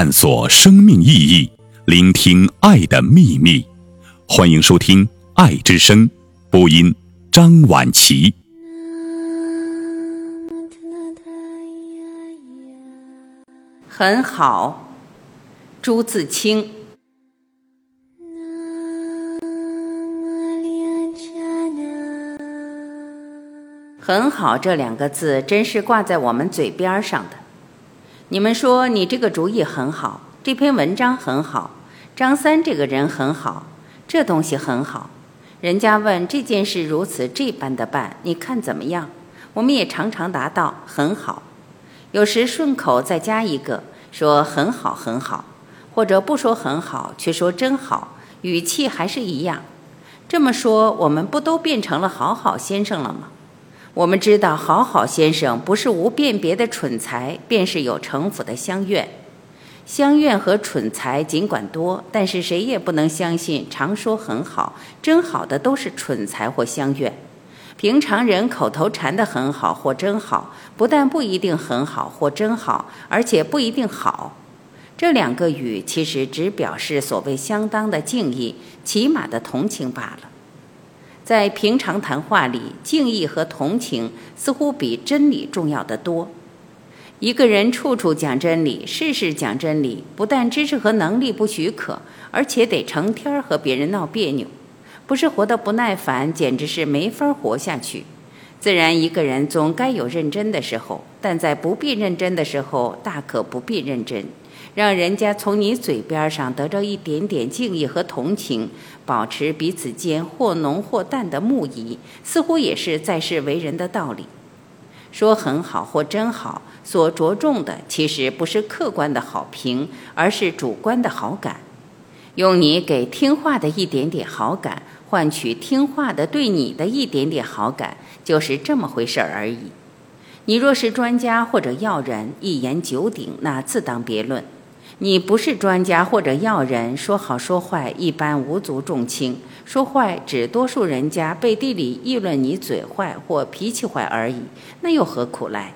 探索生命意义，聆听爱的秘密。欢迎收听《爱之声》播音，张晚琪。很好，朱自清。很好，这两个字真是挂在我们嘴边上的。你们说你这个主意很好，这篇文章很好，张三这个人很好，这东西很好。人家问这件事如此这般的办，你看怎么样？我们也常常答道很好，有时顺口再加一个说很好很好，或者不说很好，却说真好，语气还是一样。这么说，我们不都变成了好好先生了吗？我们知道，好好先生不是无辨别的蠢材，便是有城府的乡愿。乡愿和蠢材尽管多，但是谁也不能相信，常说很好、真好的都是蠢材或乡愿。平常人口头禅的很好或真好，不但不一定很好或真好，而且不一定好。这两个语其实只表示所谓相当的敬意、起码的同情罢了。在平常谈话里，敬意和同情似乎比真理重要得多。一个人处处讲真理，事事讲真理，不但知识和能力不许可，而且得成天儿和别人闹别扭，不是活得不耐烦，简直是没法活下去。自然，一个人总该有认真的时候，但在不必认真的时候，大可不必认真。让人家从你嘴边上得着一点点敬意和同情，保持彼此间或浓或淡的慕谊，似乎也是在世为人的道理。说很好或真好，所着重的其实不是客观的好评，而是主观的好感。用你给听话的一点点好感，换取听话的对你的一点点好感，就是这么回事而已。你若是专家或者要人，一言九鼎，那自当别论。你不是专家或者要人，说好说坏一般无足重轻，说坏只多数人家背地里议论你嘴坏或脾气坏而已，那又何苦来？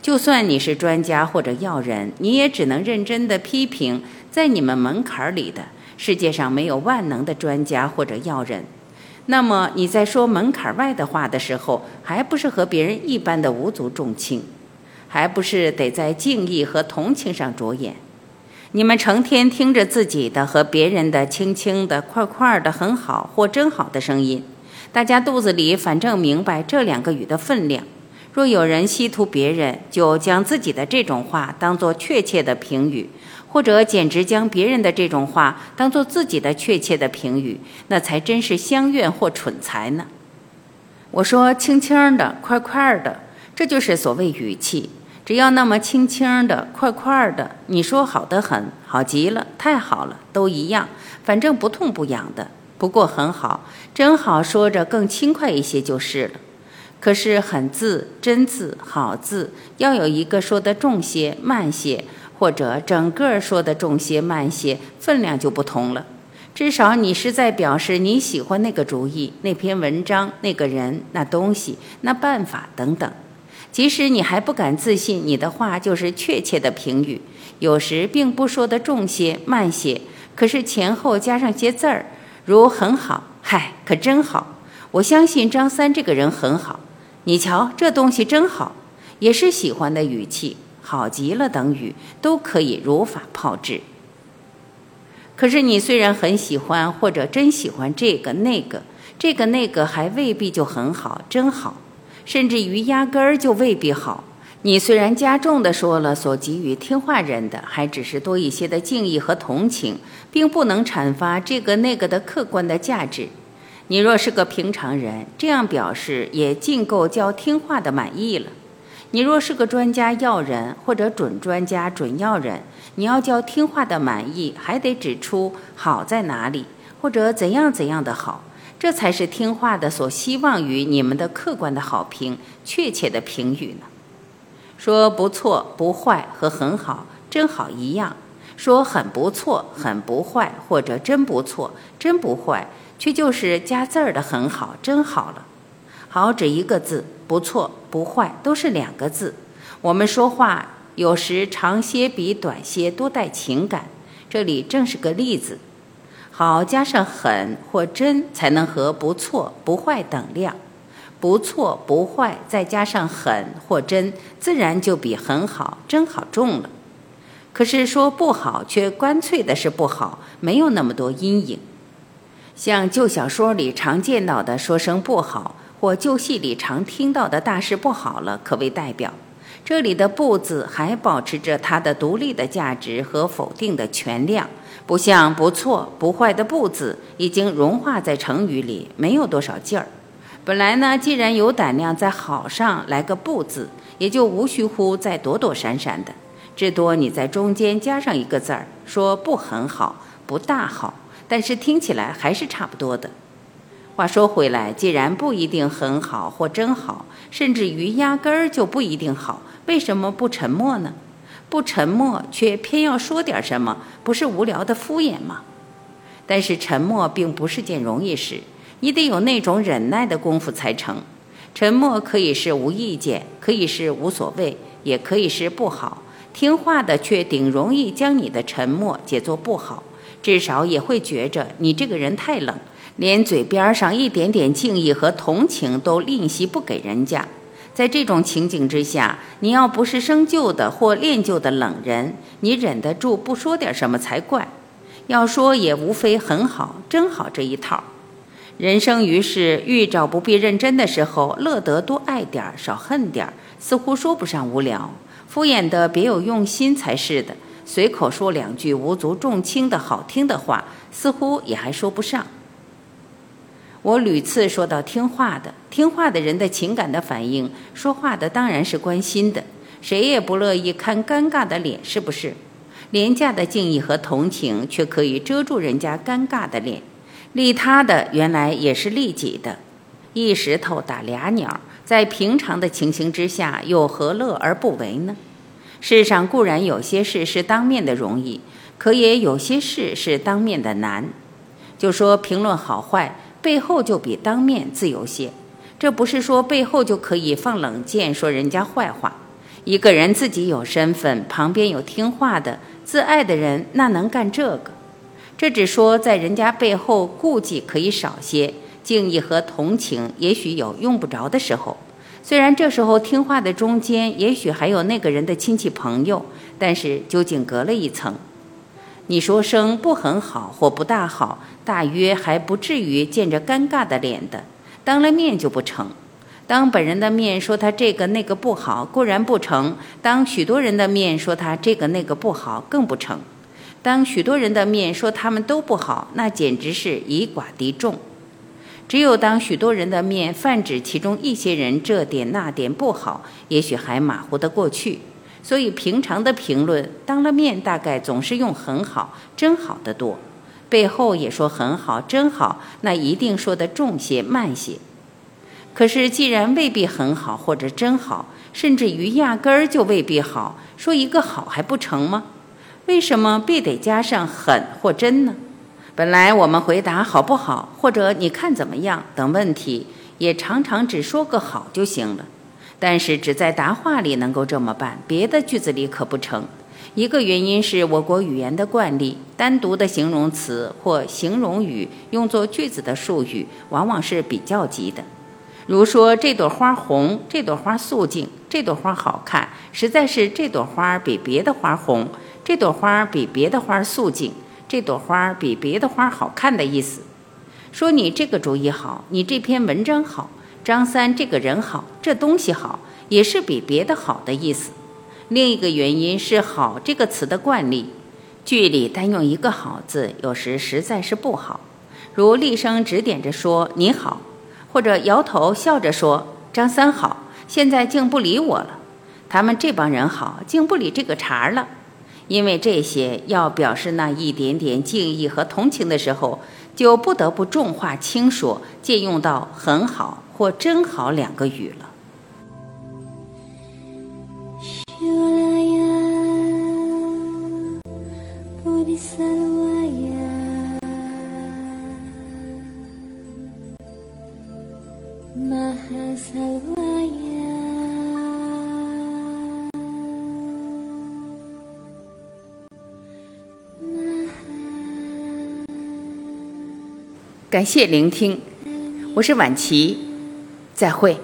就算你是专家或者要人，你也只能认真的批评在你们门槛里的世界上没有万能的专家或者要人。那么你在说门槛外的话的时候，还不是和别人一般的无足重轻，还不是得在敬意和同情上着眼？你们成天听着自己的和别人的轻轻的、快快的、很好或真好的声音，大家肚子里反正明白这两个语的分量。若有人稀图别人，就将自己的这种话当作确切的评语，或者简直将别人的这种话当作自己的确切的评语，那才真是相怨或蠢材呢。我说轻轻的、快快的，这就是所谓语气。只要那么轻轻的、快快的，你说好的很，好极了，太好了，都一样，反正不痛不痒的。不过很好，真好，说着更轻快一些就是了。可是很字、真字、好字，要有一个说的重些、慢些，或者整个说的重些、慢些，分量就不同了。至少你是在表示你喜欢那个主意、那篇文章、那个人、那东西、那办法等等。即使你还不敢自信，你的话就是确切的评语，有时并不说的重些、慢些，可是前后加上些字儿，如很好，嗨，可真好。我相信张三这个人很好，你瞧这东西真好，也是喜欢的语气，好极了等语都可以如法炮制。可是你虽然很喜欢，或者真喜欢这个那个，这个那个还未必就很好，真好。甚至于压根儿就未必好。你虽然加重的说了，所给予听话人的还只是多一些的敬意和同情，并不能阐发这个那个的客观的价值。你若是个平常人，这样表示也尽够叫听话的满意了。你若是个专家要人或者准专家准要人，你要叫听话的满意，还得指出好在哪里，或者怎样怎样的好。这才是听话的所希望于你们的客观的好评、确切的评语呢。说不错、不坏和很好、真好一样；说很不错、很不坏或者真不错、真不坏，却就是加字儿的很好、真好了。好只一个字，不错、不坏都是两个字。我们说话有时长些比短些多带情感，这里正是个例子。好加上很或真，才能和不错不坏等量。不错不坏再加上很或真，自然就比很好真好重了。可是说不好，却干脆的是不好，没有那么多阴影。像旧小说里常见到的说声不好，或旧戏里常听到的大事不好了，可为代表。这里的“不”字还保持着它的独立的价值和否定的全量，不像“不错不坏”的“不”字已经融化在成语里，没有多少劲儿。本来呢，既然有胆量在“好”上来个“不”字，也就无需乎再躲躲闪闪的。至多你在中间加上一个字儿，说不很好，不大好，但是听起来还是差不多的。话说回来，既然不一定很好或真好，甚至于压根儿就不一定好，为什么不沉默呢？不沉默却偏要说点什么，不是无聊的敷衍吗？但是沉默并不是件容易事，你得有那种忍耐的功夫才成。沉默可以是无意见，可以是无所谓，也可以是不好。听话的却顶容易将你的沉默解作不好，至少也会觉着你这个人太冷，连嘴边上一点点敬意和同情都吝惜不给人家。在这种情景之下，你要不是生旧的或恋旧的冷人，你忍得住不说点什么才怪。要说也无非很好、真好这一套。人生于世，遇着不必认真的时候，乐得多爱点儿少恨点儿似乎说不上无聊。敷衍的别有用心才是的，随口说两句无足重轻的好听的话，似乎也还说不上。我屡次说到听话的，听话的人的情感的反应，说话的当然是关心的，谁也不乐意看尴尬的脸，是不是？廉价的敬意和同情却可以遮住人家尴尬的脸，利他的原来也是利己的，一石头打俩鸟。在平常的情形之下，又何乐而不为呢？世上固然有些事是当面的容易，可也有些事是当面的难。就说评论好坏，背后就比当面自由些。这不是说背后就可以放冷箭说人家坏话。一个人自己有身份，旁边有听话的、自爱的人，那能干这个？这只说在人家背后顾忌可以少些。敬意和同情也许有用不着的时候，虽然这时候听话的中间也许还有那个人的亲戚朋友，但是究竟隔了一层。你说声不很好或不大好，大约还不至于见着尴尬的脸的。当了面就不成，当本人的面说他这个那个不好固然不成，当许多人的面说他这个那个不好更不成。当许多人的面说他们都不好，那简直是以寡敌众。只有当许多人的面泛指其中一些人这点那点不好，也许还马虎得过去。所以平常的评论，当了面大概总是用很好、真好的多，背后也说很好、真好，那一定说的重些、慢些。可是既然未必很好或者真好，甚至于压根儿就未必好，说一个好还不成吗？为什么必得加上狠或真呢？本来我们回答好不好，或者你看怎么样等问题，也常常只说个好就行了。但是只在答话里能够这么办，别的句子里可不成。一个原因是我国语言的惯例，单独的形容词或形容语用作句子的术语，往往是比较级的。如说这朵花红，这朵花素净，这朵花好看，实在是这朵花比别的花红，这朵花比别的花素净。这朵花比别的花好看的意思，说你这个主意好，你这篇文章好，张三这个人好，这东西好，也是比别的好的意思。另一个原因是“好”这个词的惯例，句里单用一个“好”字，有时实在是不好。如厉声指点着说“你好”，或者摇头笑着说“张三好”，现在竟不理我了。他们这帮人好，竟不理这个茬了。因为这些要表示那一点点敬意和同情的时候，就不得不重话轻说，借用到“很好”我真好两个语了。感谢聆听，我是婉琪。再会。